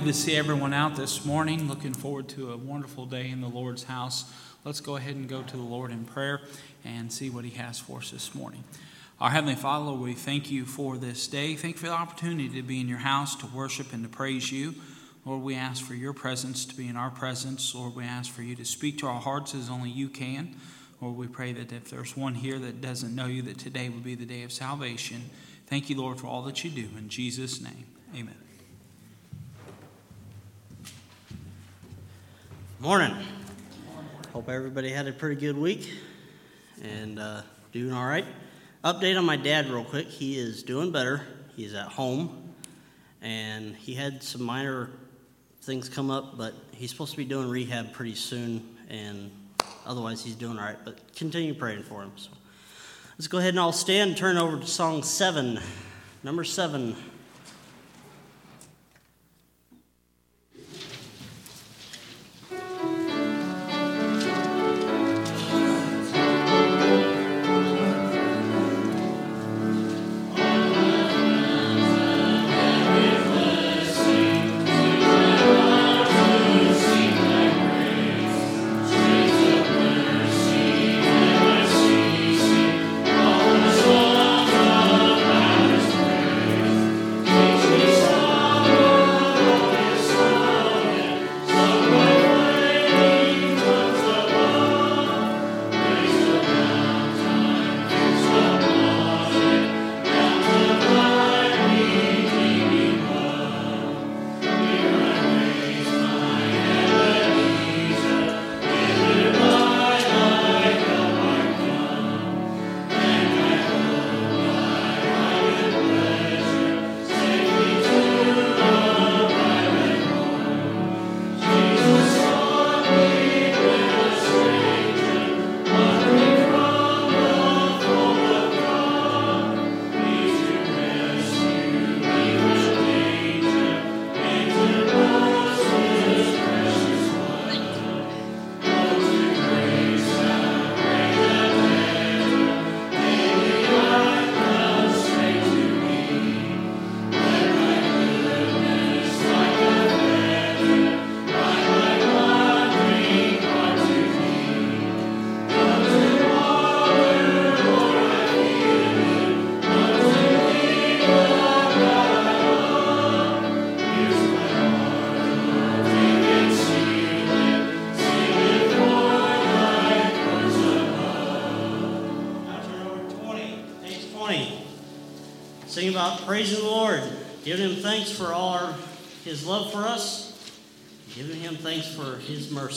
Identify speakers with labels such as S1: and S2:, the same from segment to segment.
S1: good. To see everyone out this morning. Looking forward to a wonderful day in the Lord's house. Let's go ahead and go to the Lord in prayer and see what He has for us this morning. Our Heavenly Father, we thank you for this day. Thank you for the opportunity to be in your house, to worship and to praise you. Lord, we ask for your presence to be in our presence. Lord, we ask for you to speak to our hearts as only you can. Lord, we pray that if there's one here that doesn't know you, that today would be the day of salvation. Thank you, Lord, for all that you do. In Jesus' name, amen.
S2: Morning. Hope everybody had a pretty good week and uh, doing all right. Update on my dad, real quick. He is doing better. He's at home and he had some minor things come up, but he's supposed to be doing rehab pretty soon and otherwise he's doing all right. But continue praying for him. So let's go ahead and all stand and turn over to song seven, number seven. Praising the Lord, giving Him thanks for all our, His love for us, giving Him thanks for His mercy.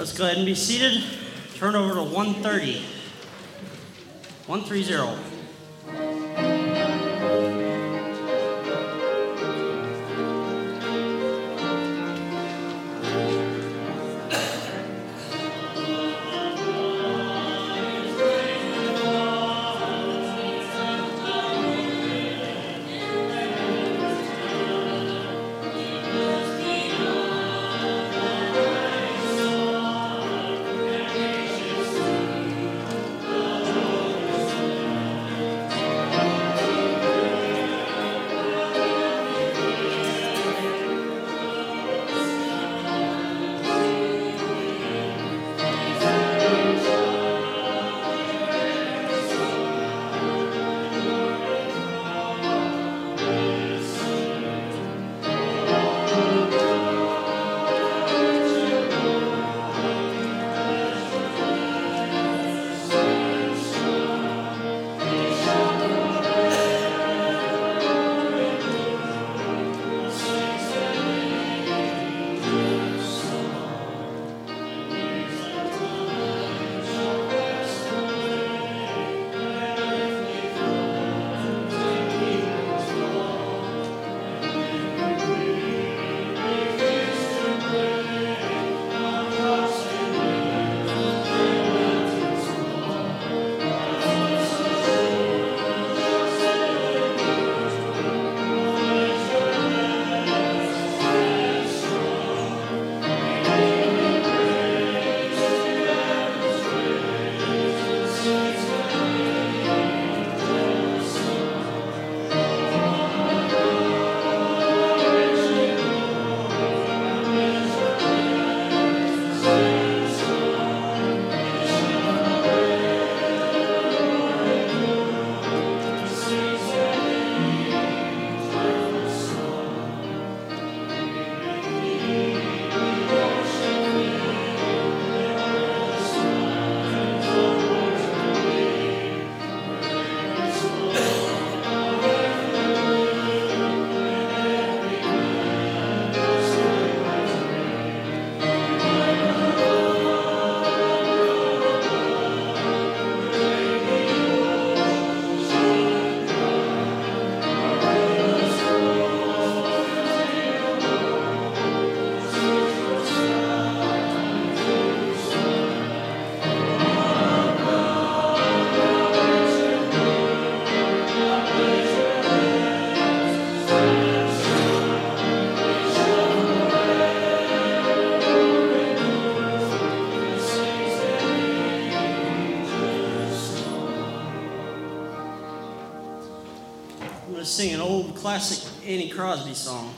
S2: Let's go ahead and be seated. Turn over to 130. 130. Classic Fanny Crosby songs.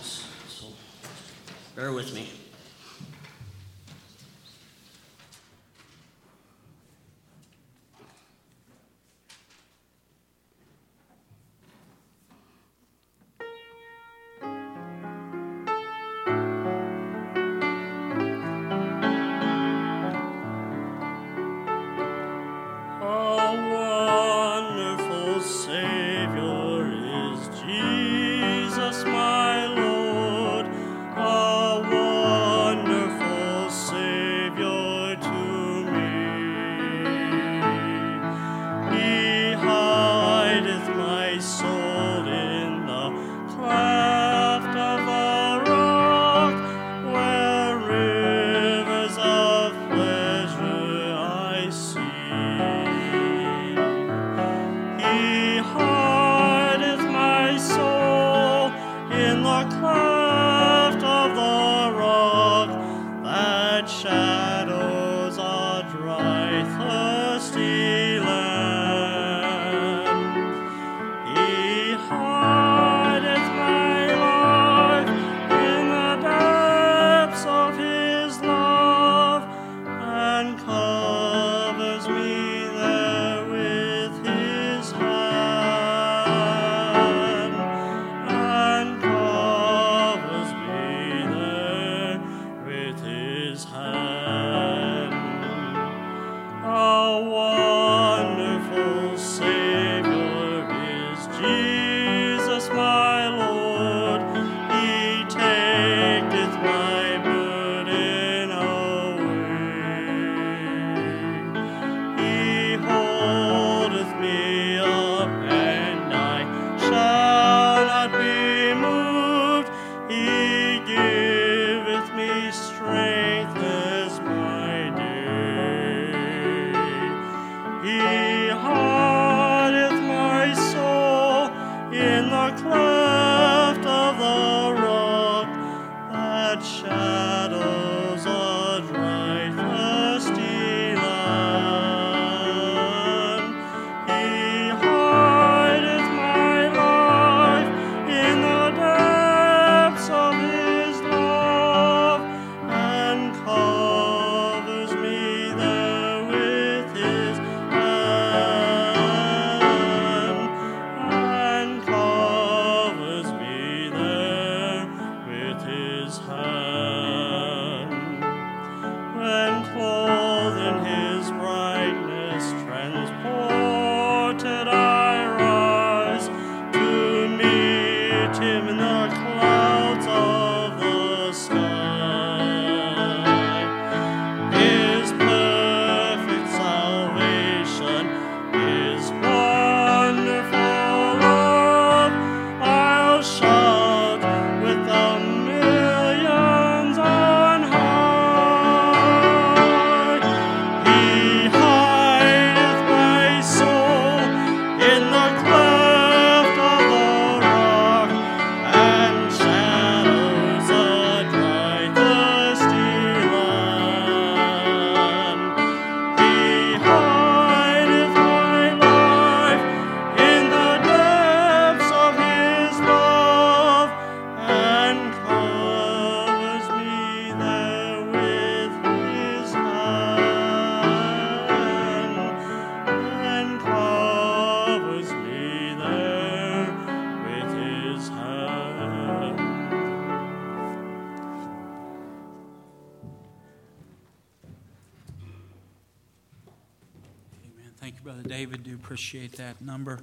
S1: Appreciate that number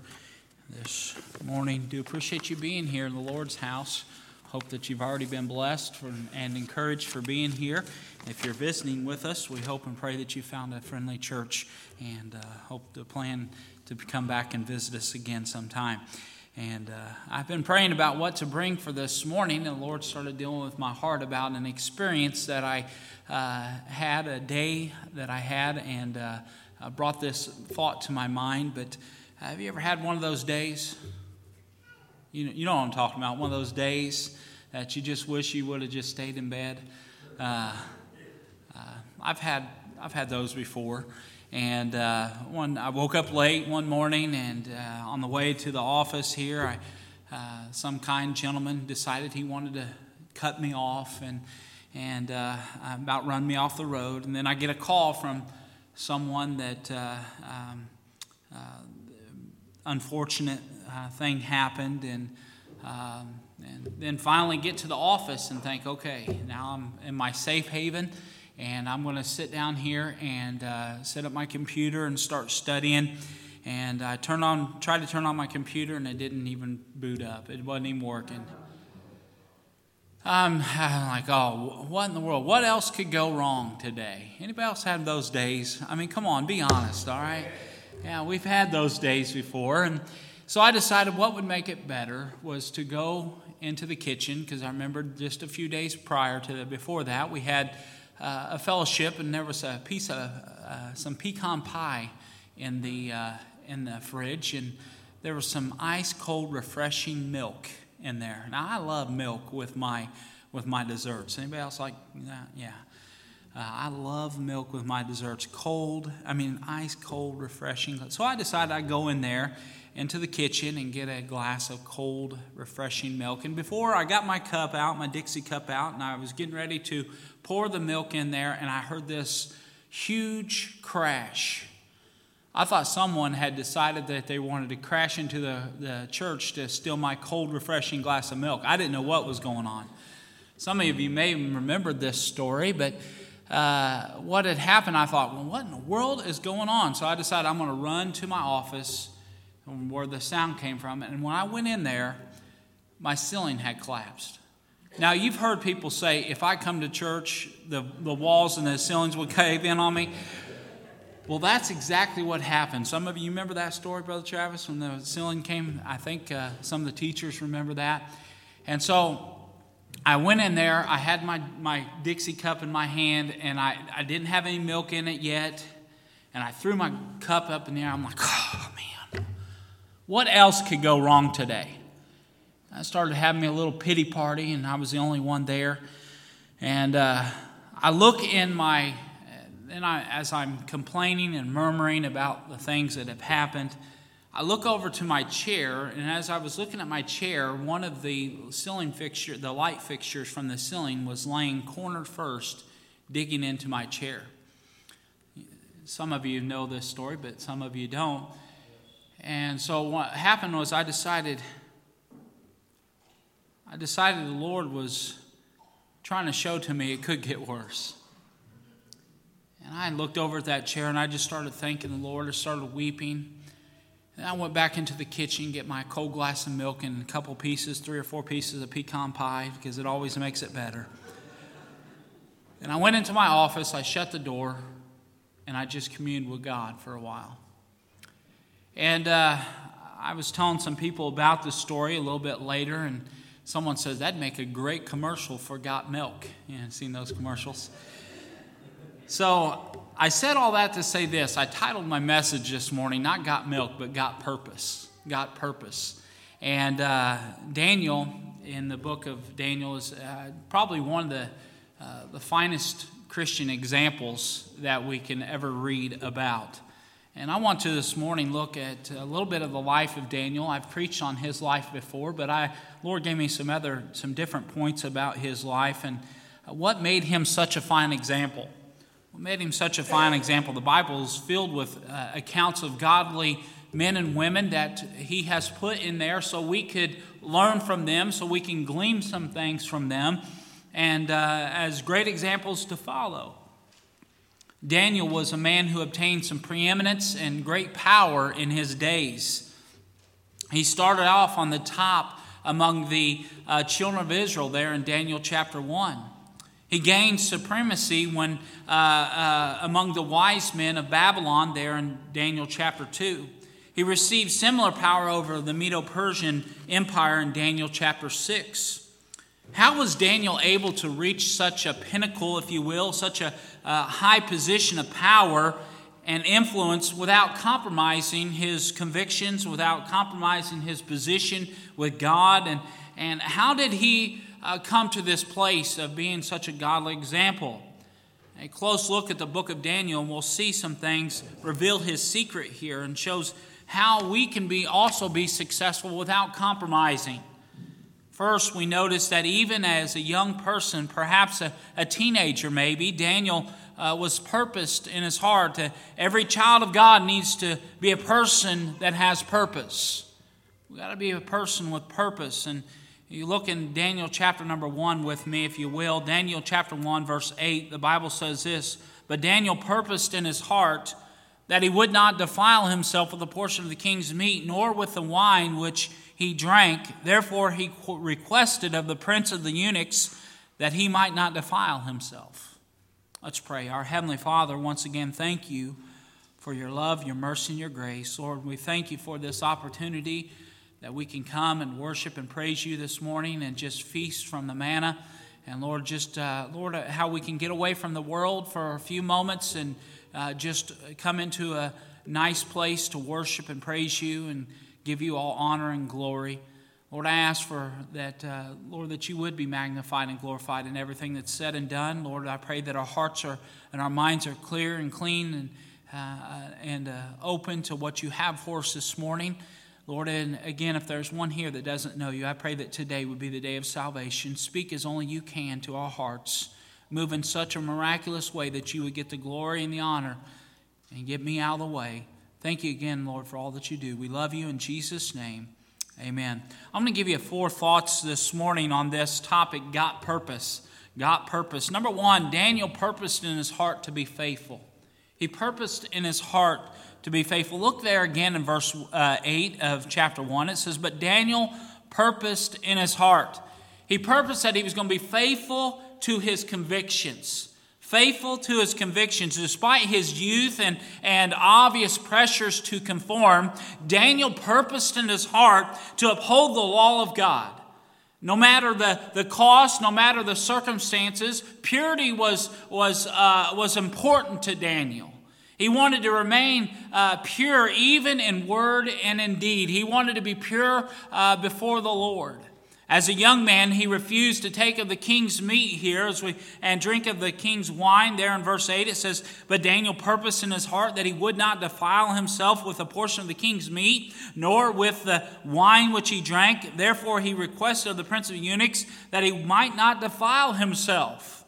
S1: this morning. Do appreciate you being here in the Lord's house. Hope that you've already been blessed for, and encouraged for being here. If you're visiting with us, we hope and pray that you found a friendly church and uh, hope to plan to come back and visit us again sometime. And uh, I've been praying about what to bring for this morning, and the Lord started dealing with my heart about an experience that I uh, had, a day that I had, and uh, brought this thought to my mind. But have you ever had one of those days? You know, you know what I'm talking about, one of those days that you just wish you would have just stayed in bed. Uh, uh, I've had I've had those before. And uh, one, I woke up late one morning, and uh, on the way to the office here, I, uh, some kind gentleman decided he wanted to cut me off and and uh, about run me off the road. And then I get a call from someone that uh, um, uh, unfortunate thing happened, and um, and then finally get to the office and think, okay, now I'm in my safe haven and I'm going to sit down here and uh, set up my computer and start studying. And I turned on, tried to turn on my computer, and it didn't even boot up. It wasn't even working. I'm like, oh, what in the world? What else could go wrong today? Anybody else had those days? I mean, come on, be honest, all right? Yeah, we've had those days before, and so I decided what would make it better was to go into the kitchen because I remember just a few days prior to before that we had uh, a fellowship, and there was a piece of uh, some pecan pie in the uh, in the fridge, and there was some ice cold, refreshing milk in there. Now I love milk with my with my desserts. Anybody else like that? Yeah. Uh, I love milk with my desserts, cold. I mean, ice cold, refreshing. So I decided I'd go in there into the kitchen and get a glass of cold, refreshing milk. And before I got my cup out, my Dixie cup out, and I was getting ready to pour the milk in there, and I heard this huge crash. I thought someone had decided that they wanted to crash into the, the church to steal my cold, refreshing glass of milk. I didn't know what was going on. Some of you may remember this story, but uh, what had happened, I thought, well, what in the world is going on? So I decided I'm going to run to my office where the sound came from. And when I went in there, my ceiling had collapsed. Now, you've heard people say, if I come to church, the, the walls and the ceilings will cave in on me. Well, that's exactly what happened. Some of you remember that story, Brother Travis, when the ceiling came? I think uh, some of the teachers remember that. And so I went in there, I had my, my Dixie cup in my hand, and I, I didn't have any milk in it yet. And I threw my cup up in the air. I'm like, oh, man, what else could go wrong today? I started having me a little pity party, and I was the only one there. And uh, I look in my, and I, as I'm complaining and murmuring about the things that have happened, I look over to my chair, and as I was looking at my chair, one of the ceiling fixture, the light fixtures from the ceiling, was laying corner first, digging into my chair. Some of you know this story, but some of you don't. And so what happened was I decided I decided the Lord was trying to show to me it could get worse. And I looked over at that chair and I just started thanking the Lord. I started weeping. And I went back into the kitchen, get my cold glass of milk and a couple pieces, three or four pieces of pecan pie, because it always makes it better. And I went into my office, I shut the door, and I just communed with God for a while. And uh, I was telling some people about this story a little bit later, and Someone says that'd make a great commercial for Got Milk. You know, seen those commercials? So I said all that to say this. I titled my message this morning, not Got Milk, but Got Purpose. Got Purpose. And uh, Daniel, in the book of Daniel, is uh, probably one of the, uh, the finest Christian examples that we can ever read about. And I want to this morning look at a little bit of the life of Daniel. I've preached on his life before, but I, Lord gave me some other, some different points about his life and what made him such a fine example. Made him such a fine example? The Bible is filled with uh, accounts of godly men and women that he has put in there so we could learn from them, so we can glean some things from them, and uh, as great examples to follow. Daniel was a man who obtained some preeminence and great power in his days. He started off on the top among the uh, children of Israel there in Daniel chapter 1. He gained supremacy when uh, uh, among the wise men of Babylon there in Daniel chapter 2. He received similar power over the Medo Persian Empire in Daniel chapter 6. How was Daniel able to reach such a pinnacle, if you will, such a, a high position of power and influence without compromising his convictions, without compromising his position with God? And, and how did he uh, come to this place of being such a godly example? A close look at the book of Daniel, and we'll see some things reveal his secret here and shows how we can be also be successful without compromising. First, we notice that even as a young person, perhaps a, a teenager maybe, Daniel uh, was purposed in his heart every child of God needs to be a person that has purpose. We've got to be a person with purpose. And you look in Daniel chapter number 1 with me, if you will. Daniel chapter 1, verse 8, the Bible says this But Daniel purposed in his heart that he would not defile himself with a portion of the king's meat, nor with the wine which he drank. Therefore, he requested of the prince of the eunuchs that he might not defile himself. Let's pray. Our Heavenly Father, once again, thank you for your love, your mercy, and your grace. Lord, we thank you for this opportunity that we can come and worship and praise you this morning and just feast from the manna. And Lord, just, uh, Lord, uh, how we can get away from the world for a few moments and uh, just come into a nice place to worship and praise you and give you all honor and glory. Lord, I ask for that, uh, Lord, that you would be magnified and glorified in everything that's said and done. Lord, I pray that our hearts are and our minds are clear and clean and, uh, and uh, open to what you have for us this morning. Lord, and again, if there's one here that doesn't know you, I pray that today would be the day of salvation. Speak as only you can to our hearts. Move in such a miraculous way that you would get the glory and the honor and get me out of the way. Thank you again, Lord, for all that you do. We love you in Jesus' name. Amen. I'm going to give you four thoughts this morning on this topic got purpose. Got purpose. Number one, Daniel purposed in his heart to be faithful. He purposed in his heart to be faithful. Look there again in verse uh, 8 of chapter 1. It says, But Daniel purposed in his heart. He purposed that he was going to be faithful to his convictions faithful to his convictions despite his youth and, and obvious pressures to conform daniel purposed in his heart to uphold the law of god no matter the, the cost no matter the circumstances purity was, was, uh, was important to daniel. He wanted to remain uh, pure even in word and in deed. He wanted to be pure uh, before the lord as a young man, he refused to take of the king's meat here as we, and drink of the king's wine. There in verse 8, it says, But Daniel purposed in his heart that he would not defile himself with a portion of the king's meat, nor with the wine which he drank. Therefore, he requested of the prince of eunuchs that he might not defile himself.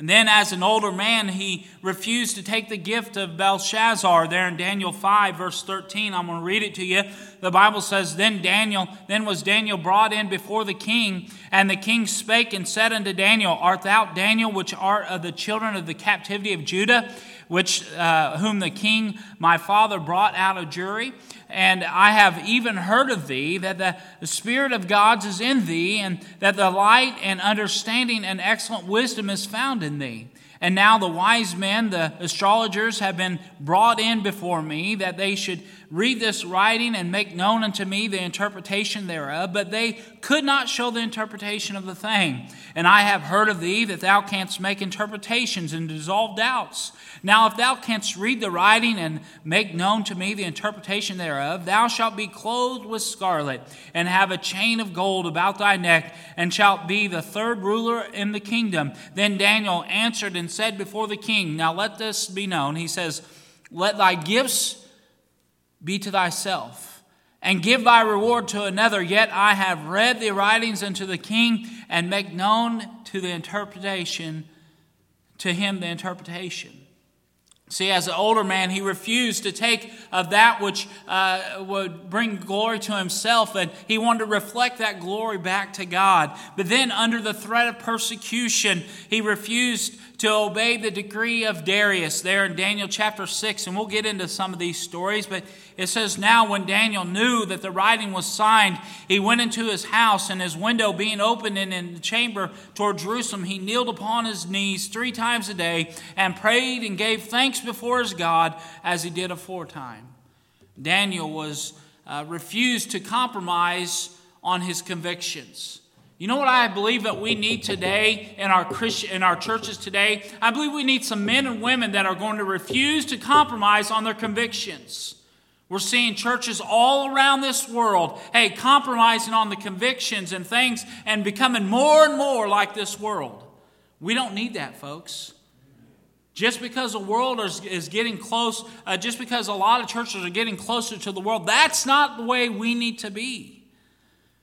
S1: And then, as an older man, he refused to take the gift of Belshazzar there in Daniel 5, verse 13. I'm going to read it to you. The Bible says, Then Daniel, then was Daniel brought in before the king, and the king spake and said unto Daniel, Art thou Daniel, which art of the children of the captivity of Judah, which uh, whom the king my father brought out of Jewry? And I have even heard of thee that the, Spirit of God is in thee, and that the light and understanding and excellent wisdom is found in thee. And now the wise men, the astrologers, have been brought in before me, that they should read this writing and make known unto me the interpretation thereof, but they could not show the interpretation of the thing. And I have heard of thee that thou canst make interpretations and dissolve doubts. Now, if thou canst read the writing and make known to me the interpretation thereof, thou shalt be clothed with scarlet, and have a chain of gold about thy neck, and shalt be the third ruler in the kingdom. Then Daniel answered and said before the king, Now let this be known. He says, Let thy gifts be to thyself, and give thy reward to another. Yet I have read the writings unto the king, and make known to the interpretation, to him the interpretation. See, as an older man, he refused to take of that which uh, would bring glory to himself, and he wanted to reflect that glory back to God. But then, under the threat of persecution, he refused to obey the decree of Darius there in Daniel chapter 6. And we'll get into some of these stories, but it says, Now when Daniel knew that the writing was signed, he went into his house, and his window being open and in the chamber toward Jerusalem, he kneeled upon his knees three times a day and prayed and gave thanks before his God as he did aforetime. Daniel was uh, refused to compromise on his convictions. You know what I believe that we need today in our Christian in our churches today? I believe we need some men and women that are going to refuse to compromise on their convictions. We're seeing churches all around this world, hey, compromising on the convictions and things and becoming more and more like this world. We don't need that, folks. Just because the world is, is getting close, uh, just because a lot of churches are getting closer to the world, that's not the way we need to be.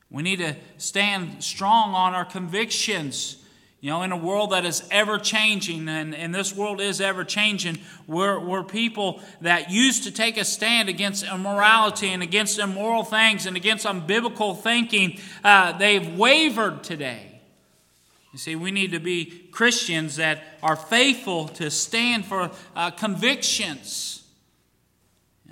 S1: We need to stand strong on our convictions. You know, in a world that is ever changing, and, and this world is ever changing, we're, we're people that used to take a stand against immorality and against immoral things and against unbiblical thinking. Uh, they've wavered today. You see, we need to be Christians that are faithful to stand for uh, convictions.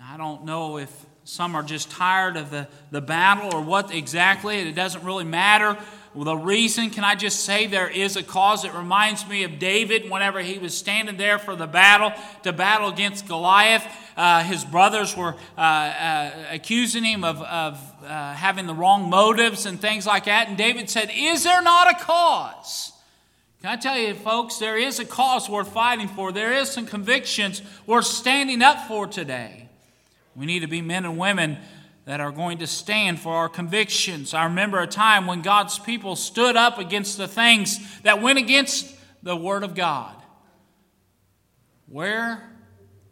S1: I don't know if some are just tired of the, the battle or what exactly. It doesn't really matter. Well, the reason, can I just say there is a cause? It reminds me of David whenever he was standing there for the battle to battle against Goliath. Uh, his brothers were uh, uh, accusing him of, of uh, having the wrong motives and things like that. And David said, Is there not a cause? Can I tell you, folks, there is a cause worth fighting for. There is some convictions worth standing up for today. We need to be men and women that are going to stand for our convictions. I remember a time when God's people stood up against the things that went against the Word of God. Where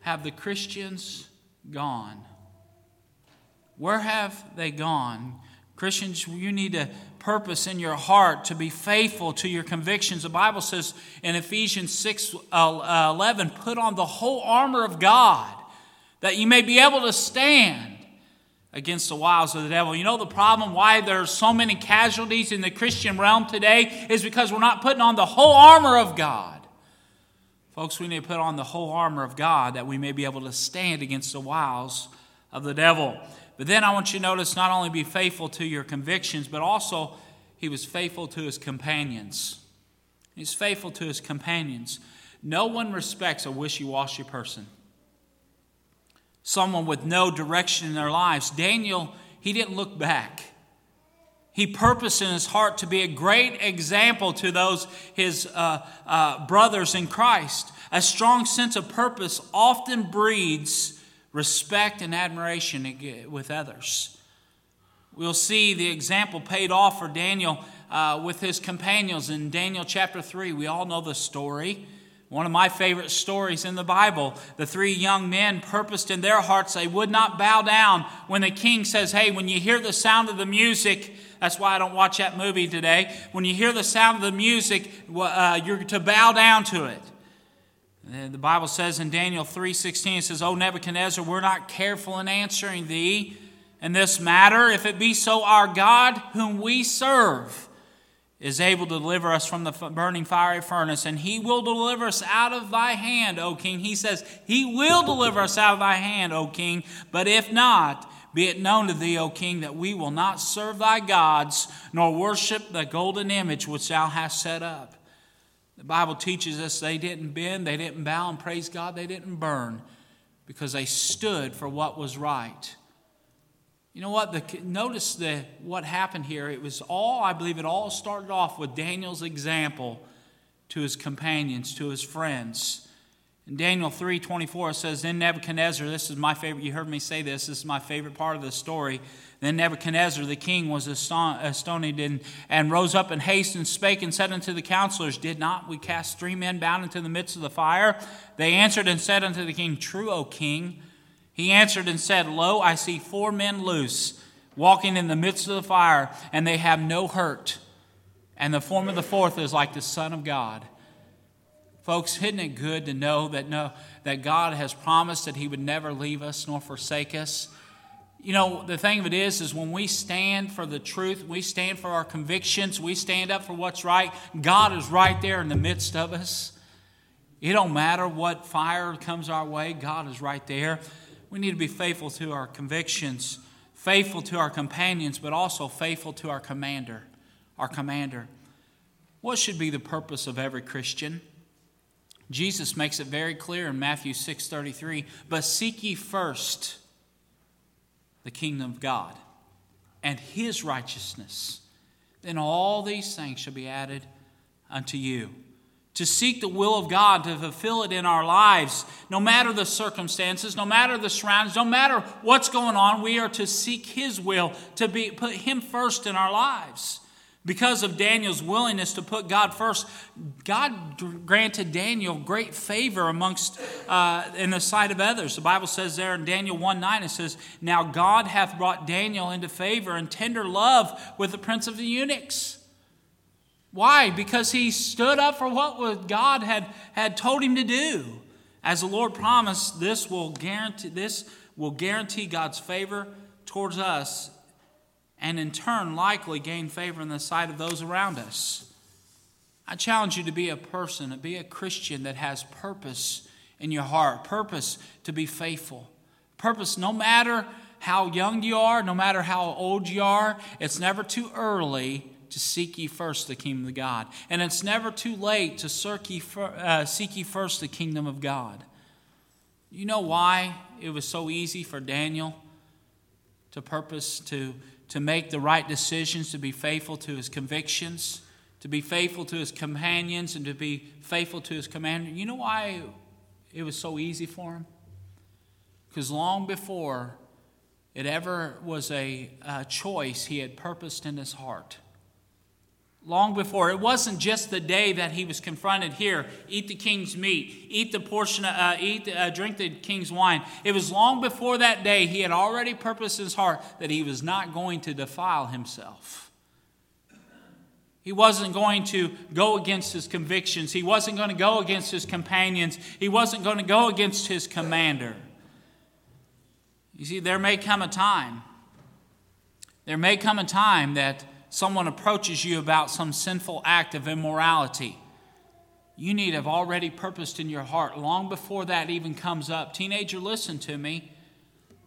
S1: have the Christians gone? Where have they gone? Christians, you need to purpose in your heart to be faithful to your convictions. The Bible says in Ephesians 6 uh, 11, put on the whole armor of God that you may be able to stand against the wiles of the devil. You know the problem why there's so many casualties in the Christian realm today is because we're not putting on the whole armor of God. Folks, we need to put on the whole armor of God that we may be able to stand against the wiles of the devil. But then I want you to notice not only be faithful to your convictions, but also he was faithful to his companions. He's faithful to his companions. No one respects a wishy washy person someone with no direction in their lives. Daniel, he didn't look back. He purposed in his heart to be a great example to those his uh, uh, brothers in Christ. A strong sense of purpose often breeds respect and admiration with others. We'll see the example paid off for Daniel uh, with his companions in Daniel chapter 3. We all know the story. One of my favorite stories in the Bible. The three young men purposed in their hearts they would not bow down when the king says, Hey, when you hear the sound of the music, that's why I don't watch that movie today. When you hear the sound of the music, uh, you're to bow down to it. And the Bible says in Daniel 3:16, it says, "O Nebuchadnezzar, we're not careful in answering thee in this matter. If it be so, our God, whom we serve, is able to deliver us from the burning fiery furnace, and he will deliver us out of thy hand, O king. He says, He will deliver us out of thy hand, O king. But if not, be it known to thee, O king, that we will not serve thy gods, nor worship the golden image which thou hast set up. The Bible teaches us they didn't bend, they didn't bow, and praise God, they didn't burn because they stood for what was right. You know what? The, notice the, what happened here. It was all, I believe it all started off with Daniel's example to his companions, to his friends. In Daniel 3:24 it says, Then Nebuchadnezzar, this is my favorite, you heard me say this, this is my favorite part of the story. Then Nebuchadnezzar the king was astonished and, and rose up in haste and spake and said unto the counselors, Did not we cast three men bound into the midst of the fire? They answered and said unto the king, True, O king. He answered and said, Lo, I see four men loose, walking in the midst of the fire, and they have no hurt. And the form of the fourth is like the Son of God. Folks, isn't it good to know that, no, that God has promised that He would never leave us nor forsake us? You know, the thing of it is, is when we stand for the truth, we stand for our convictions, we stand up for what's right, God is right there in the midst of us. It don't matter what fire comes our way, God is right there. We need to be faithful to our convictions, faithful to our companions, but also faithful to our commander, our commander. What should be the purpose of every Christian? Jesus makes it very clear in Matthew 6:33, "But seek ye first the kingdom of God and his righteousness, then all these things shall be added unto you." To seek the will of God, to fulfill it in our lives, no matter the circumstances, no matter the surroundings, no matter what's going on, we are to seek His will, to be, put Him first in our lives. Because of Daniel's willingness to put God first, God granted Daniel great favor amongst uh, in the sight of others. The Bible says there in Daniel 1 9, it says, Now God hath brought Daniel into favor and tender love with the prince of the eunuchs. Why? Because he stood up for what God had, had told him to do. As the Lord promised, this will guarantee this will guarantee God's favor towards us and in turn likely gain favor in the sight of those around us. I challenge you to be a person, to be a Christian that has purpose in your heart, purpose to be faithful. Purpose, no matter how young you are, no matter how old you are, it's never too early to seek ye first the kingdom of God. And it's never too late to seek ye, uh, seek ye first the kingdom of God. You know why it was so easy for Daniel to purpose to to make the right decisions, to be faithful to his convictions, to be faithful to his companions, and to be faithful to his commander. You know why it was so easy for him? Because long before it ever was a, a choice, he had purposed in his heart long before. It wasn't just the day that he was confronted here, eat the king's meat, eat the portion, uh, eat, uh, drink the king's wine. It was long before that day he had already purposed in his heart that he was not going to defile himself. He wasn't going to go against his convictions. He wasn't going to go against his companions. He wasn't going to go against his commander. You see, there may come a time, there may come a time that someone approaches you about some sinful act of immorality, you need to have already purposed in your heart long before that even comes up. Teenager, listen to me.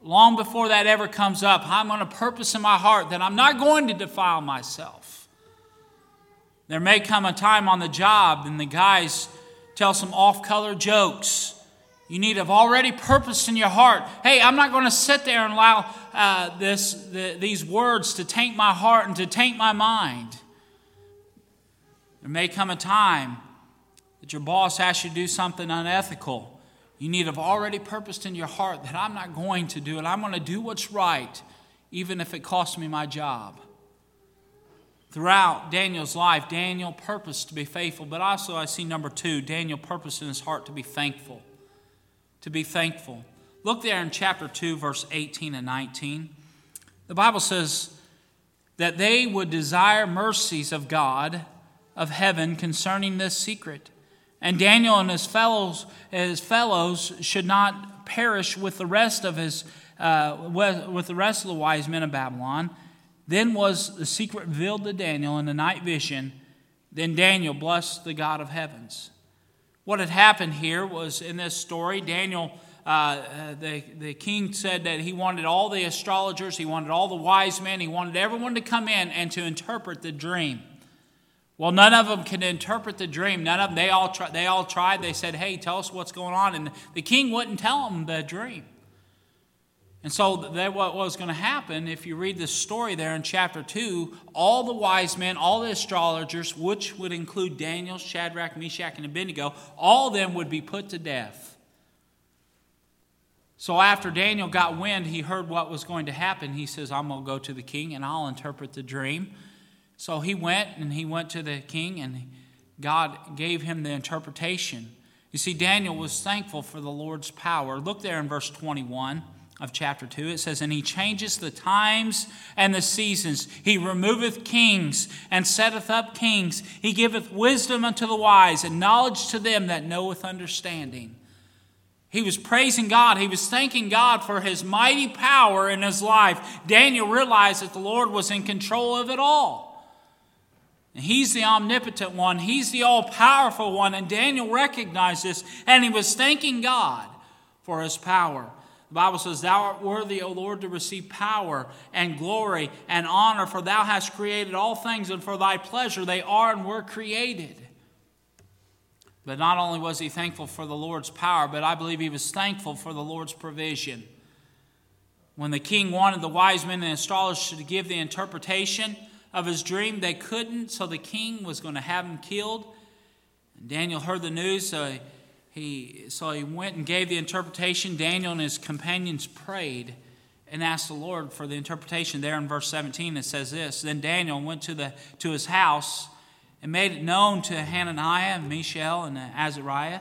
S1: Long before that ever comes up, I'm going to purpose in my heart that I'm not going to defile myself. There may come a time on the job and the guys tell some off color jokes you need to have already purposed in your heart hey, I'm not going to sit there and allow uh, this, the, these words to taint my heart and to taint my mind. There may come a time that your boss asks you to do something unethical. You need to have already purposed in your heart that I'm not going to do it. I'm going to do what's right, even if it costs me my job. Throughout Daniel's life, Daniel purposed to be faithful, but also I see number two, Daniel purposed in his heart to be thankful to be thankful. Look there in chapter 2, verse 18 and 19. The Bible says that they would desire mercies of God of heaven concerning this secret. And Daniel and his fellows, his fellows should not perish with the rest of his uh, with the rest of the wise men of Babylon. Then was the secret revealed to Daniel in the night vision. Then Daniel blessed the God of heavens. What had happened here was in this story, Daniel, uh, uh, the, the king said that he wanted all the astrologers, he wanted all the wise men, he wanted everyone to come in and to interpret the dream. Well, none of them could interpret the dream. None of them, they all, try, they all tried. They said, hey, tell us what's going on. And the king wouldn't tell them the dream. And so, that what was going to happen, if you read this story there in chapter 2, all the wise men, all the astrologers, which would include Daniel, Shadrach, Meshach, and Abednego, all of them would be put to death. So, after Daniel got wind, he heard what was going to happen. He says, I'm going to go to the king and I'll interpret the dream. So, he went and he went to the king, and God gave him the interpretation. You see, Daniel was thankful for the Lord's power. Look there in verse 21 of chapter 2, it says, And he changes the times and the seasons. He removeth kings and setteth up kings. He giveth wisdom unto the wise and knowledge to them that knoweth understanding. He was praising God. He was thanking God for his mighty power in his life. Daniel realized that the Lord was in control of it all. He's the omnipotent one, he's the all powerful one. And Daniel recognized this, and he was thanking God for his power. The Bible says, Thou art worthy, O Lord, to receive power and glory and honor, for thou hast created all things, and for thy pleasure they are and were created. But not only was he thankful for the Lord's power, but I believe he was thankful for the Lord's provision. When the king wanted the wise men and astrologers to give the interpretation, of his dream. They couldn't, so the king was going to have him killed. And Daniel heard the news, so he, so he went and gave the interpretation. Daniel and his companions prayed and asked the Lord for the interpretation. There in verse 17, it says this Then Daniel went to, the, to his house and made it known to Hananiah, Mishael, and Azariah,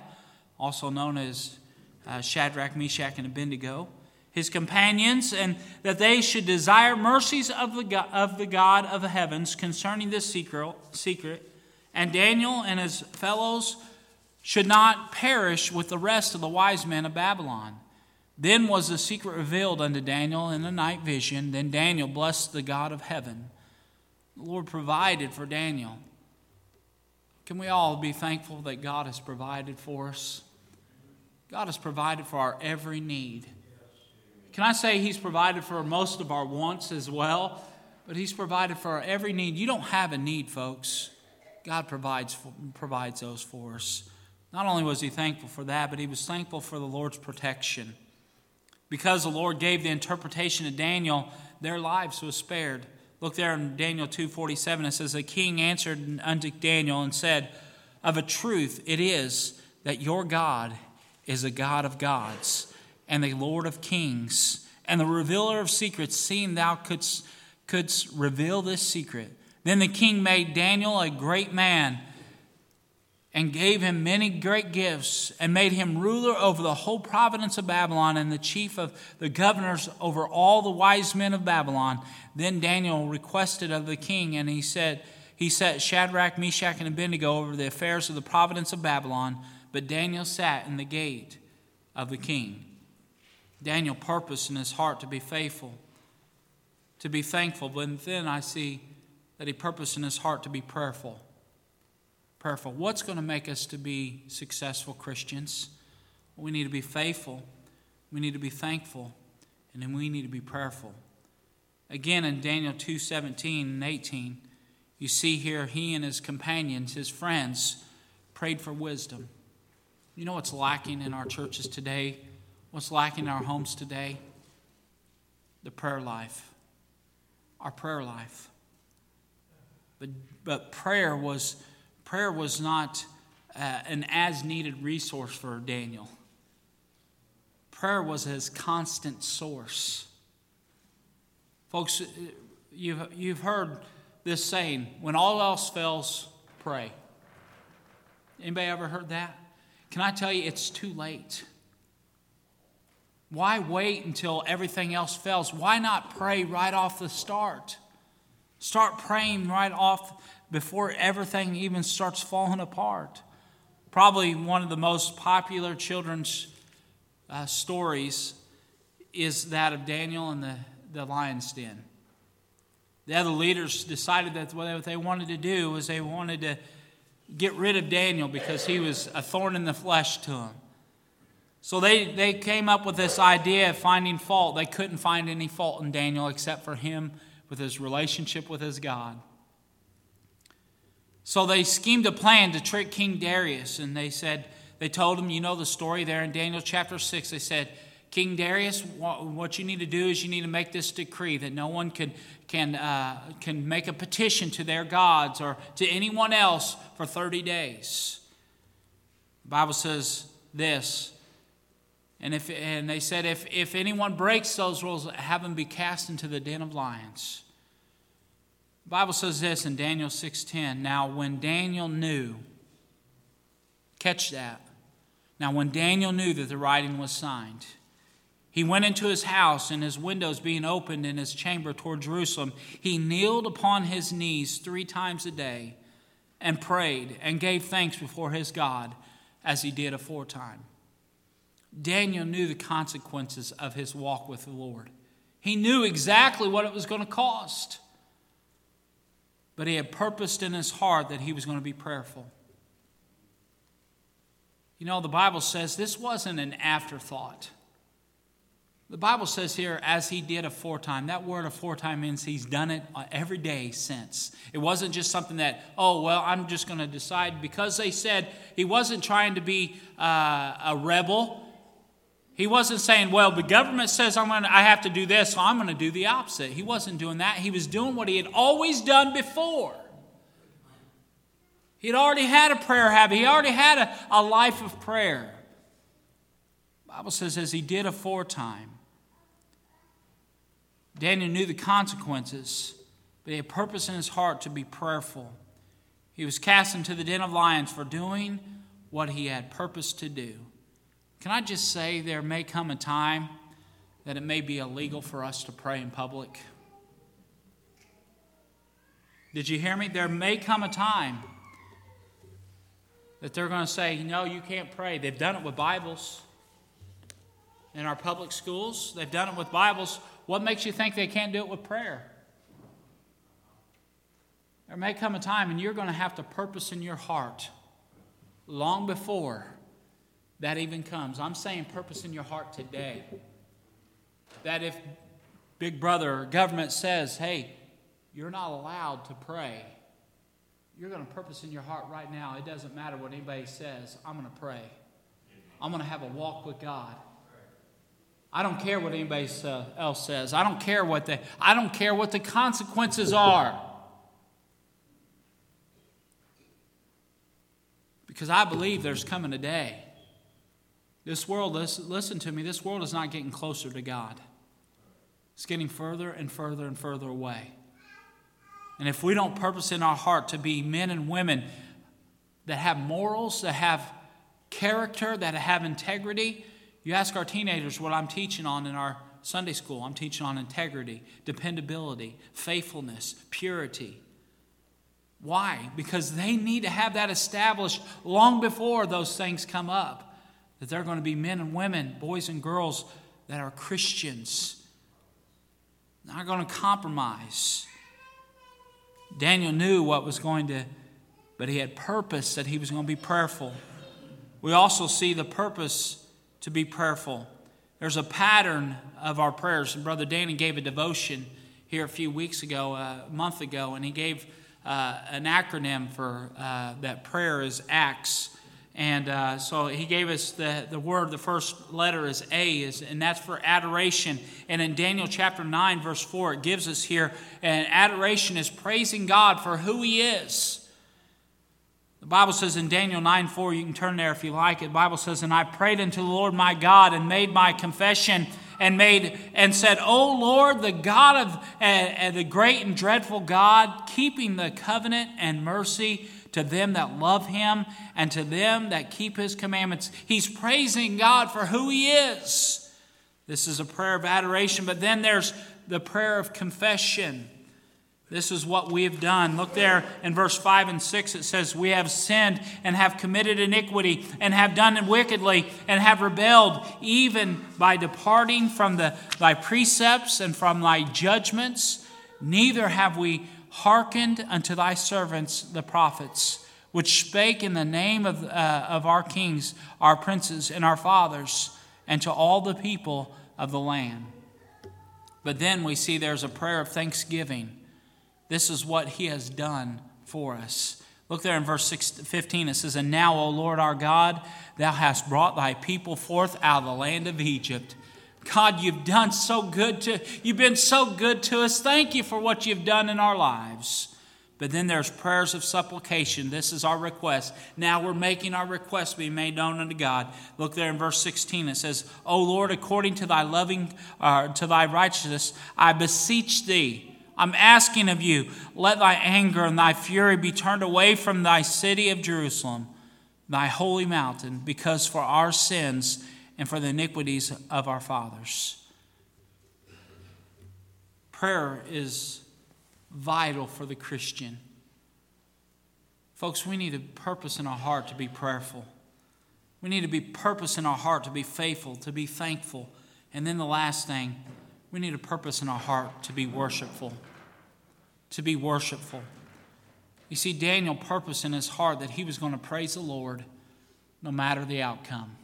S1: also known as uh, Shadrach, Meshach, and Abednego his companions, and that they should desire mercies of the God, of the God of the heavens concerning this secret, secret, and Daniel and his fellows should not perish with the rest of the wise men of Babylon. Then was the secret revealed unto Daniel in a night vision. Then Daniel blessed the God of heaven. The Lord provided for Daniel. Can we all be thankful that God has provided for us? God has provided for our every need. Can I say He's provided for most of our wants as well? But He's provided for our every need. You don't have a need, folks. God provides, provides those for us. Not only was he thankful for that, but he was thankful for the Lord's protection. Because the Lord gave the interpretation to Daniel, their lives was spared. Look there in Daniel 2:47 it says the king answered unto Daniel and said, "Of a truth it is that your God is a God of gods and the Lord of kings, and the revealer of secrets, seeing thou couldst, couldst reveal this secret. Then the king made Daniel a great man and gave him many great gifts and made him ruler over the whole province of Babylon and the chief of the governors over all the wise men of Babylon. Then Daniel requested of the king, and he said, He set Shadrach, Meshach, and Abednego over the affairs of the province of Babylon, but Daniel sat in the gate of the king. Daniel purposed in his heart to be faithful, to be thankful, but then I see that he purposed in his heart to be prayerful. Prayerful. What's going to make us to be successful Christians? We need to be faithful. We need to be thankful, and then we need to be prayerful. Again, in Daniel 2 17 and 18, you see here he and his companions, his friends, prayed for wisdom. You know what's lacking in our churches today? What's lacking in our homes today? The prayer life. Our prayer life. But, but prayer was prayer was not uh, an as needed resource for Daniel. Prayer was his constant source. Folks, you've, you've heard this saying when all else fails, pray. Anybody ever heard that? Can I tell you, it's too late. Why wait until everything else fails? Why not pray right off the start? Start praying right off before everything even starts falling apart. Probably one of the most popular children's uh, stories is that of Daniel and the, the lion's den. The other leaders decided that what they wanted to do was they wanted to get rid of Daniel because he was a thorn in the flesh to them. So they, they came up with this idea of finding fault. They couldn't find any fault in Daniel except for him with his relationship with his God. So they schemed a plan to trick King Darius, and they said, they told him, you know the story there in Daniel chapter 6. They said, King Darius, what you need to do is you need to make this decree that no one can, can, uh, can make a petition to their gods or to anyone else for 30 days. The Bible says this and, if, and they said, if, if anyone breaks those rules, have him be cast into the den of lions. The Bible says this in Daniel 6.10. Now, when Daniel knew, catch that. Now, when Daniel knew that the writing was signed, He went into his house, and his windows being opened in his chamber toward Jerusalem, he kneeled upon his knees three times a day and prayed and gave thanks before his God as he did aforetime. Daniel knew the consequences of his walk with the Lord. He knew exactly what it was going to cost. But he had purposed in his heart that he was going to be prayerful. You know, the Bible says this wasn't an afterthought. The Bible says here, as he did aforetime. That word aforetime means he's done it uh, every day since. It wasn't just something that, oh, well, I'm just going to decide. Because they said he wasn't trying to be uh, a rebel. He wasn't saying, well, the government says I'm gonna, I have to do this, so I'm going to do the opposite. He wasn't doing that. He was doing what he had always done before. He'd already had a prayer habit, he already had a, a life of prayer. The Bible says, as he did aforetime. Daniel knew the consequences, but he had purpose in his heart to be prayerful. He was cast into the den of lions for doing what he had purpose to do. Can I just say there may come a time that it may be illegal for us to pray in public? Did you hear me? There may come a time that they're going to say, no, you can't pray. They've done it with Bibles in our public schools, they've done it with Bibles. What makes you think they can't do it with prayer? There may come a time, and you're going to have to purpose in your heart long before that even comes. I'm saying purpose in your heart today. That if Big Brother or government says, hey, you're not allowed to pray, you're going to purpose in your heart right now. It doesn't matter what anybody says. I'm going to pray. I'm going to have a walk with God. I don't care what anybody else says. I don't care what the I don't care what the consequences are. Because I believe there's coming a day. This world, listen, to me, this world is not getting closer to God. It's getting further and further and further away. And if we don't purpose in our heart to be men and women that have morals, that have character, that have integrity, you ask our teenagers what I'm teaching on in our Sunday school. I'm teaching on integrity, dependability, faithfulness, purity. Why? Because they need to have that established long before those things come up. That they're going to be men and women, boys and girls that are Christians, not going to compromise. Daniel knew what was going to, but he had purpose that he was going to be prayerful. We also see the purpose to be prayerful. There's a pattern of our prayers. And Brother Danny gave a devotion here a few weeks ago, a month ago, and he gave uh, an acronym for uh, that prayer is ACTS. And uh, so he gave us the, the word, the first letter is A, is, and that's for adoration. And in Daniel chapter 9, verse 4, it gives us here, and adoration is praising God for who he is. The Bible says in Daniel 9 4, you can turn there if you like it. The Bible says, And I prayed unto the Lord my God and made my confession and made and said, O Lord, the God of uh, the great and dreadful God, keeping the covenant and mercy to them that love him and to them that keep his commandments. He's praising God for who he is. This is a prayer of adoration, but then there's the prayer of confession. This is what we have done. Look there in verse 5 and 6. It says, We have sinned and have committed iniquity and have done it wickedly and have rebelled, even by departing from the, thy precepts and from thy judgments. Neither have we hearkened unto thy servants, the prophets, which spake in the name of, uh, of our kings, our princes, and our fathers, and to all the people of the land. But then we see there's a prayer of thanksgiving. This is what he has done for us. Look there in verse 15. It says, And now, O Lord our God, thou hast brought thy people forth out of the land of Egypt. God, you've done so good to you've been so good to us. Thank you for what you've done in our lives. But then there's prayers of supplication. This is our request. Now we're making our request be made known unto God. Look there in verse 16. It says, O Lord, according to thy loving, uh, to thy righteousness, I beseech thee I'm asking of you, let thy anger and thy fury be turned away from thy city of Jerusalem, thy holy mountain, because for our sins and for the iniquities of our fathers. Prayer is vital for the Christian. Folks, we need a purpose in our heart to be prayerful. We need to be purpose in our heart to be faithful, to be thankful. And then the last thing, we need a purpose in our heart to be worshipful. To be worshipful. You see, Daniel purposed in his heart that he was going to praise the Lord no matter the outcome.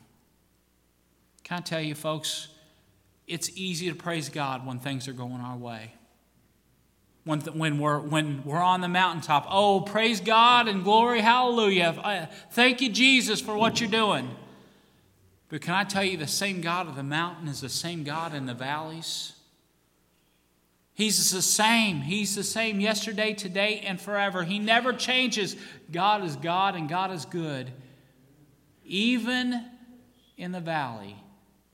S1: Can I tell you, folks, it's easy to praise God when things are going our way. When, when, we're, when we're on the mountaintop, oh, praise God and glory, hallelujah. Uh, thank you, Jesus, for what you're doing. But can I tell you, the same God of the mountain is the same God in the valleys? He's the same. He's the same yesterday, today, and forever. He never changes. God is God and God is good. Even in the valley,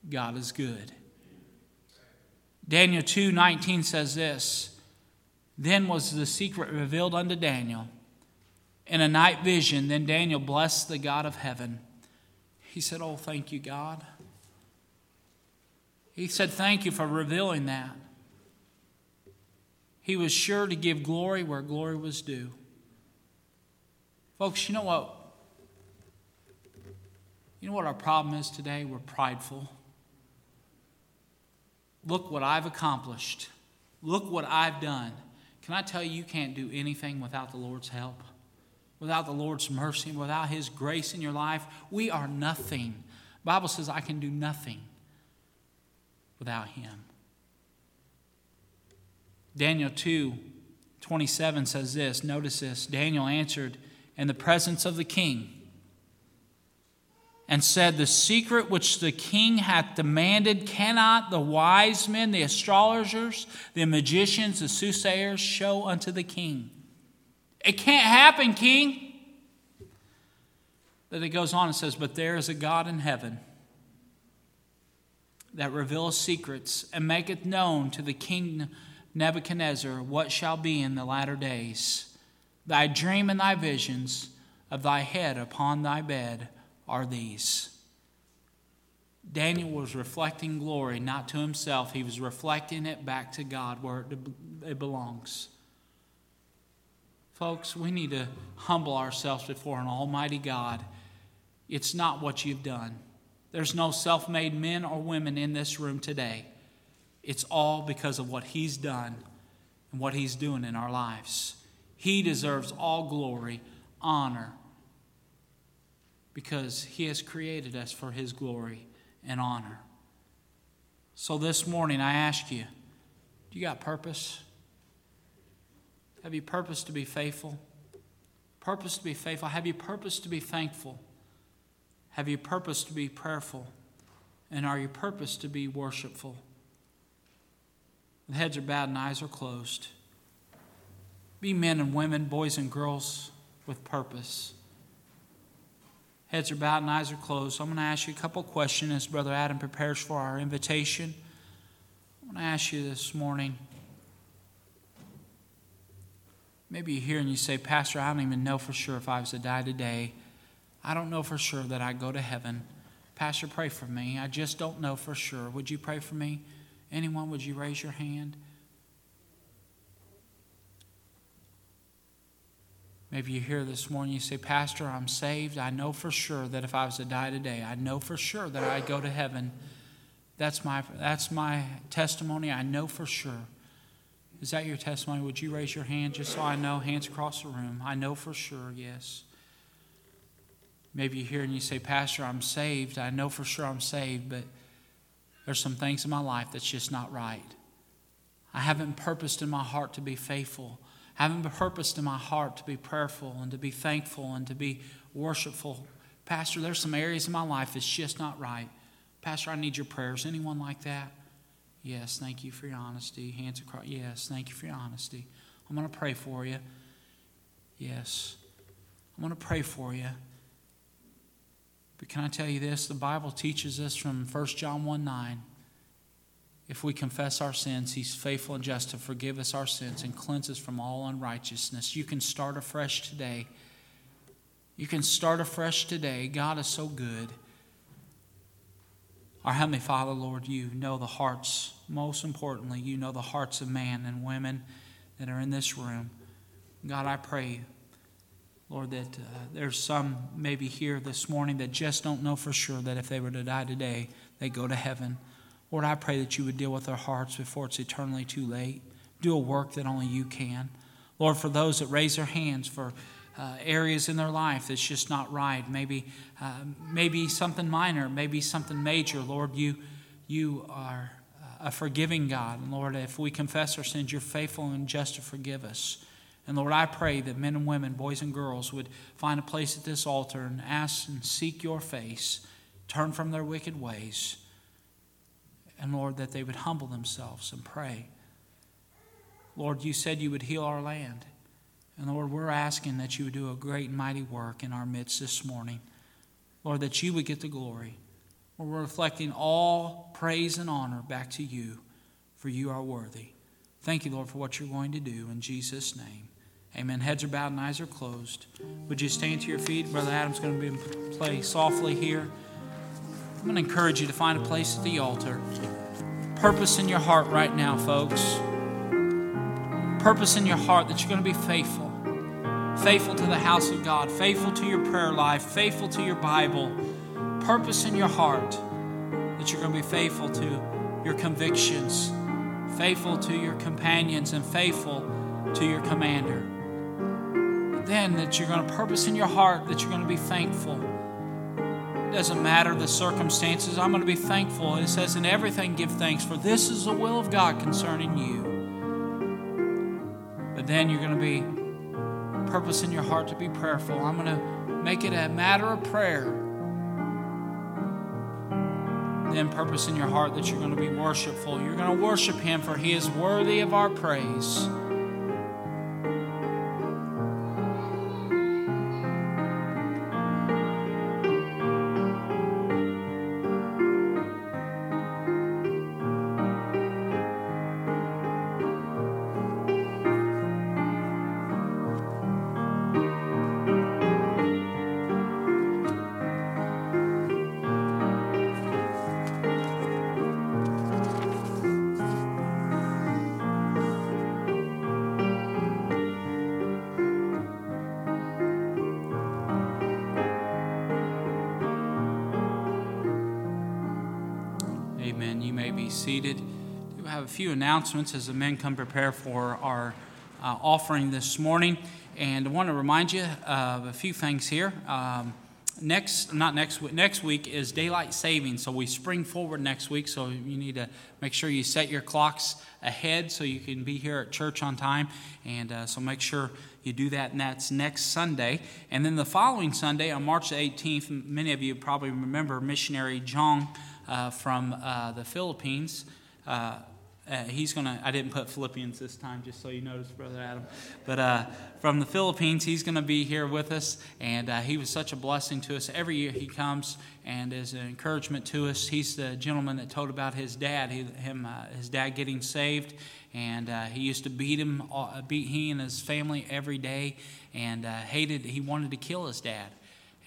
S1: God is good. Daniel 2:19 says this, then was the secret revealed unto Daniel in a night vision. Then Daniel blessed the God of heaven. He said, Oh, thank you, God. He said, Thank you for revealing that. He was sure to give glory where glory was due. Folks, you know what? You know what our problem is today? We're prideful. Look what I've accomplished. Look what I've done. Can I tell you, you can't do anything without the Lord's help, without the Lord's mercy, without His grace in your life? We are nothing. The Bible says, I can do nothing without Him. Daniel 2 27 says this. Notice this. Daniel answered in the presence of the king and said, The secret which the king hath demanded cannot the wise men, the astrologers, the magicians, the soothsayers show unto the king. It can't happen, king. Then it goes on and says, But there is a God in heaven that reveals secrets and maketh known to the king Nebuchadnezzar what shall be in the latter days. Thy dream and thy visions of thy head upon thy bed are these. Daniel was reflecting glory not to himself, he was reflecting it back to God where it belongs. Folks, we need to humble ourselves before an almighty God. It's not what you've done. There's no self made men or women in this room today. It's all because of what He's done and what He's doing in our lives. He deserves all glory, honor, because He has created us for His glory and honor. So this morning, I ask you do you got purpose? Have you purpose to be faithful? Purpose to be faithful? Have you purpose to be thankful? Have you purpose to be prayerful? And are you purpose to be worshipful? The heads are bowed and eyes are closed. Be men and women, boys and girls with purpose. Heads are bowed and eyes are closed. So I'm going to ask you a couple questions as Brother Adam prepares for our invitation. I'm going to ask you this morning. Maybe you're here and you say, Pastor, I don't even know for sure if I was to die today. I don't know for sure that I go to heaven. Pastor, pray for me. I just don't know for sure. Would you pray for me? Anyone, would you raise your hand? Maybe you're here this morning, you say, Pastor, I'm saved. I know for sure that if I was to die today, I know for sure that I'd go to heaven. That's my, that's my testimony. I know for sure. Is that your testimony? Would you raise your hand just so I know? Hands across the room. I know for sure, yes. Maybe you're here and you say, Pastor, I'm saved. I know for sure I'm saved, but there's some things in my life that's just not right. I haven't purposed in my heart to be faithful having purposed in my heart to be prayerful and to be thankful and to be worshipful. Pastor, there's some areas in my life that's just not right. Pastor, I need your prayers. Anyone like that? Yes, thank you for your honesty. Hands across. Yes, thank you for your honesty. I'm going to pray for you. Yes, I'm going to pray for you. But can I tell you this? The Bible teaches us from 1 John 1 9 if we confess our sins, He's faithful and just to forgive us our sins and cleanse us from all unrighteousness. You can start afresh today. You can start afresh today. God is so good. Our Heavenly Father, Lord, you know the hearts, most importantly, you know the hearts of man and women that are in this room. God, I pray, Lord, that uh, there's some maybe here this morning that just don't know for sure that if they were to die today, they go to heaven. Lord, I pray that you would deal with their hearts before it's eternally too late. Do a work that only you can. Lord, for those that raise their hands for uh, areas in their life that's just not right, maybe, uh, maybe something minor, maybe something major, Lord, you, you are a forgiving God. And Lord, if we confess our sins, you're faithful and just to forgive us. And Lord, I pray that men and women, boys and girls, would find a place at this altar and ask and seek your face, turn from their wicked ways. And Lord, that they would humble themselves and pray. Lord, you said you would heal our land. And Lord, we're asking that you would do a great and mighty work in our midst this morning. Lord, that you would get the glory. We're reflecting all praise and honor back to you, for you are worthy. Thank you, Lord, for what you're going to do. In Jesus' name. Amen. Heads are bowed and eyes are closed. Would you stand to your feet? Brother Adam's going to be play softly here. I'm going to encourage you to find a place at the altar. Purpose in your heart right now, folks. Purpose in your heart that you're going to be faithful. Faithful to the house of God, faithful to your prayer life, faithful to your Bible. Purpose in your heart that you're going to be faithful to your convictions, faithful to your companions, and faithful to your commander. Then that you're going to purpose in your heart that you're going to be thankful doesn't matter the circumstances. I'm going to be thankful. It says, In everything, give thanks, for this is the will of God concerning you. But then you're going to be purpose in your heart to be prayerful. I'm going to make it a matter of prayer. Then purpose in your heart that you're going to be worshipful. You're going to worship Him, for He is worthy of our praise. Seated. We have a few announcements as the men come prepare for our uh, offering this morning. And I want to remind you of a few things here. Um, next, not next week, next week is daylight saving. So we spring forward next week. So you need to make sure you set your clocks ahead so you can be here at church on time. And uh, so make sure you do that, and that's next Sunday. And then the following Sunday, on March 18th, many of you probably remember missionary John uh, from uh, the Philippines. Uh, uh, he's going to, I didn't put Philippians this time, just so you notice, Brother Adam. But uh, from the Philippines, he's going to be here with us. And uh, he was such a blessing to us. Every year he comes and is an encouragement to us. He's the gentleman that told about his dad, he, him, uh, his dad getting saved. And uh, he used to beat him, beat he and his family every day, and hated, he wanted to kill his dad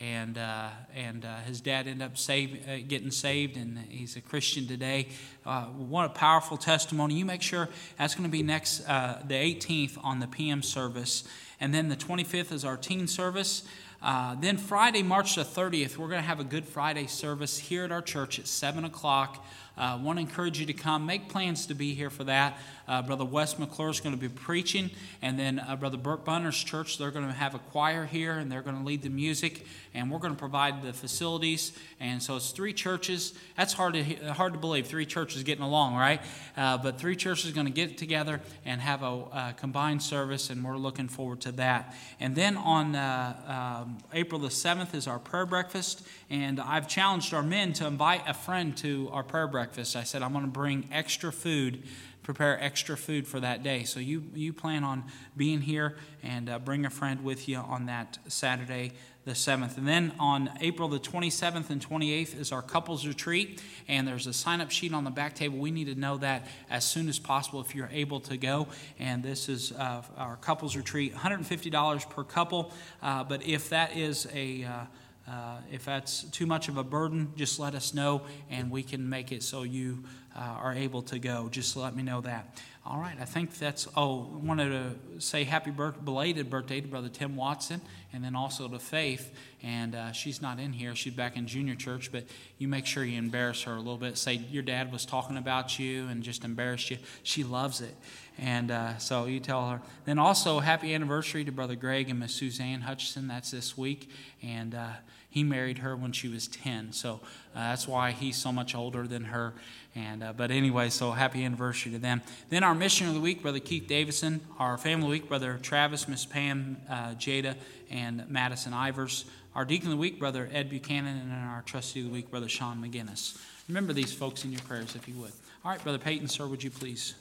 S1: and uh, and uh, his dad ended up save, uh, getting saved, and he's a Christian today. Uh, what a powerful testimony! You make sure that's going to be next uh, the 18th on the PM service, and then the 25th is our teen service. Uh, then Friday, March the 30th, we're going to have a Good Friday service here at our church at 7 o'clock. I want to encourage you to come. Make plans to be here for that. Uh, Brother Wes McClure is going to be preaching, and then uh, Brother Burt Bunner's church, they're going to have a choir here, and they're going to lead the music, and we're going to provide the facilities. And so it's three churches. That's hard to, hard to believe, three churches getting along, right? Uh, but three churches are going to get together and have a, combined service, and we're looking forward to that. And then on uh, um, April the 7th is our prayer breakfast, and I've challenged our men to invite a friend to our prayer breakfast. I said, I'm going to bring extra food prepare extra food for that day. So you, you plan on being here and uh, bring a friend with you on that Saturday, the 7th. And then on April the 27th and 28th is our couples retreat, and there's a sign up sheet on the back table. We need to know that as soon as possible if you're able to go. And this is uh, our couples retreat, $150 per couple. Uh, but if that is a uh, uh, if that's too much of a burden, just let us know and we can make it so you uh, are able to go. Just let me know that. All right, I think that's, oh, I wanted to say happy birth, belated birthday to Brother Tim Watson and then also to Faith. And uh, she's not in here, she's back in junior church, but you make sure you embarrass her a little bit. Say your dad was talking about you and just embarrass you. She loves it. And uh, so you tell her. Then also, happy anniversary to Brother Greg and Miss Suzanne Hutchison. That's this week. And uh, he married her when she was 10. So uh, that's why he's so much older than her. And uh, But anyway, so happy anniversary to them. Then our mission of the week, Brother Keith Davison. Our family week, Brother Travis, Miss Pam, uh, Jada, and Madison Ivers. Our deacon of the week, Brother Ed Buchanan. And our trustee of the week, Brother Sean McGinnis. Remember these folks in your prayers if you would. All right, Brother Peyton, sir, would you please?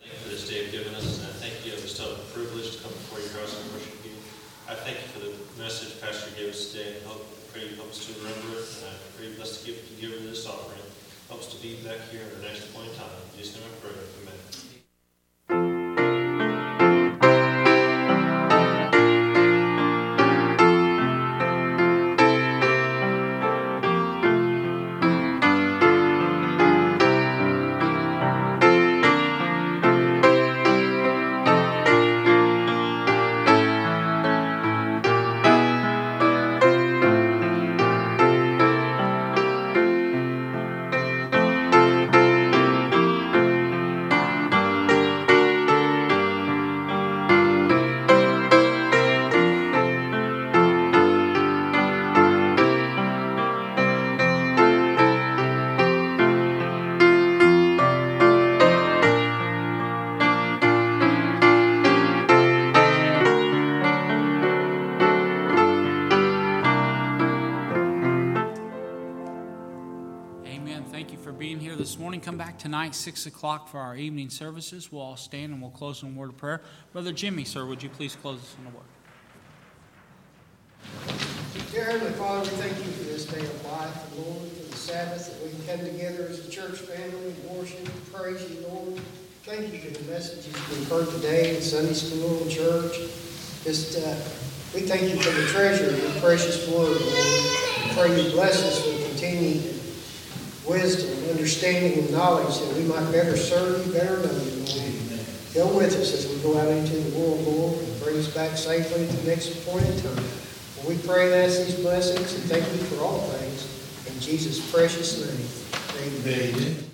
S3: Thank you for this day you've given us, and I thank you, it's still a privilege to come before your house and worship you. I thank you for the message Pastor gave us today, hope, pray you help us to remember it, and I pray you bless the gift you give of this offering. Help us to be back here at our next point in time. In Jesus' name I pray, amen.
S1: Tonight, 6 o'clock, for our evening services. We'll all stand and we'll close in a word of prayer. Brother Jimmy, sir, would you please close us in a word?
S4: Dear Heavenly Father, we thank you for this day of life, and Lord, for the Sabbath, that we come together as a church family, and worship, and praise you, Lord. Thank you for the messages we've heard today in Sunday school and church. Just, uh, we thank you for the treasure of your precious word, Lord. We pray you bless us with continued wisdom, understanding, and knowledge that we might better serve you, better know you, Lord. Go with us as we go out into the world, Lord, and bring us back safely at the next point in time. We pray and ask these blessings and thank you for all things. In Jesus' precious name, amen.
S5: Amen.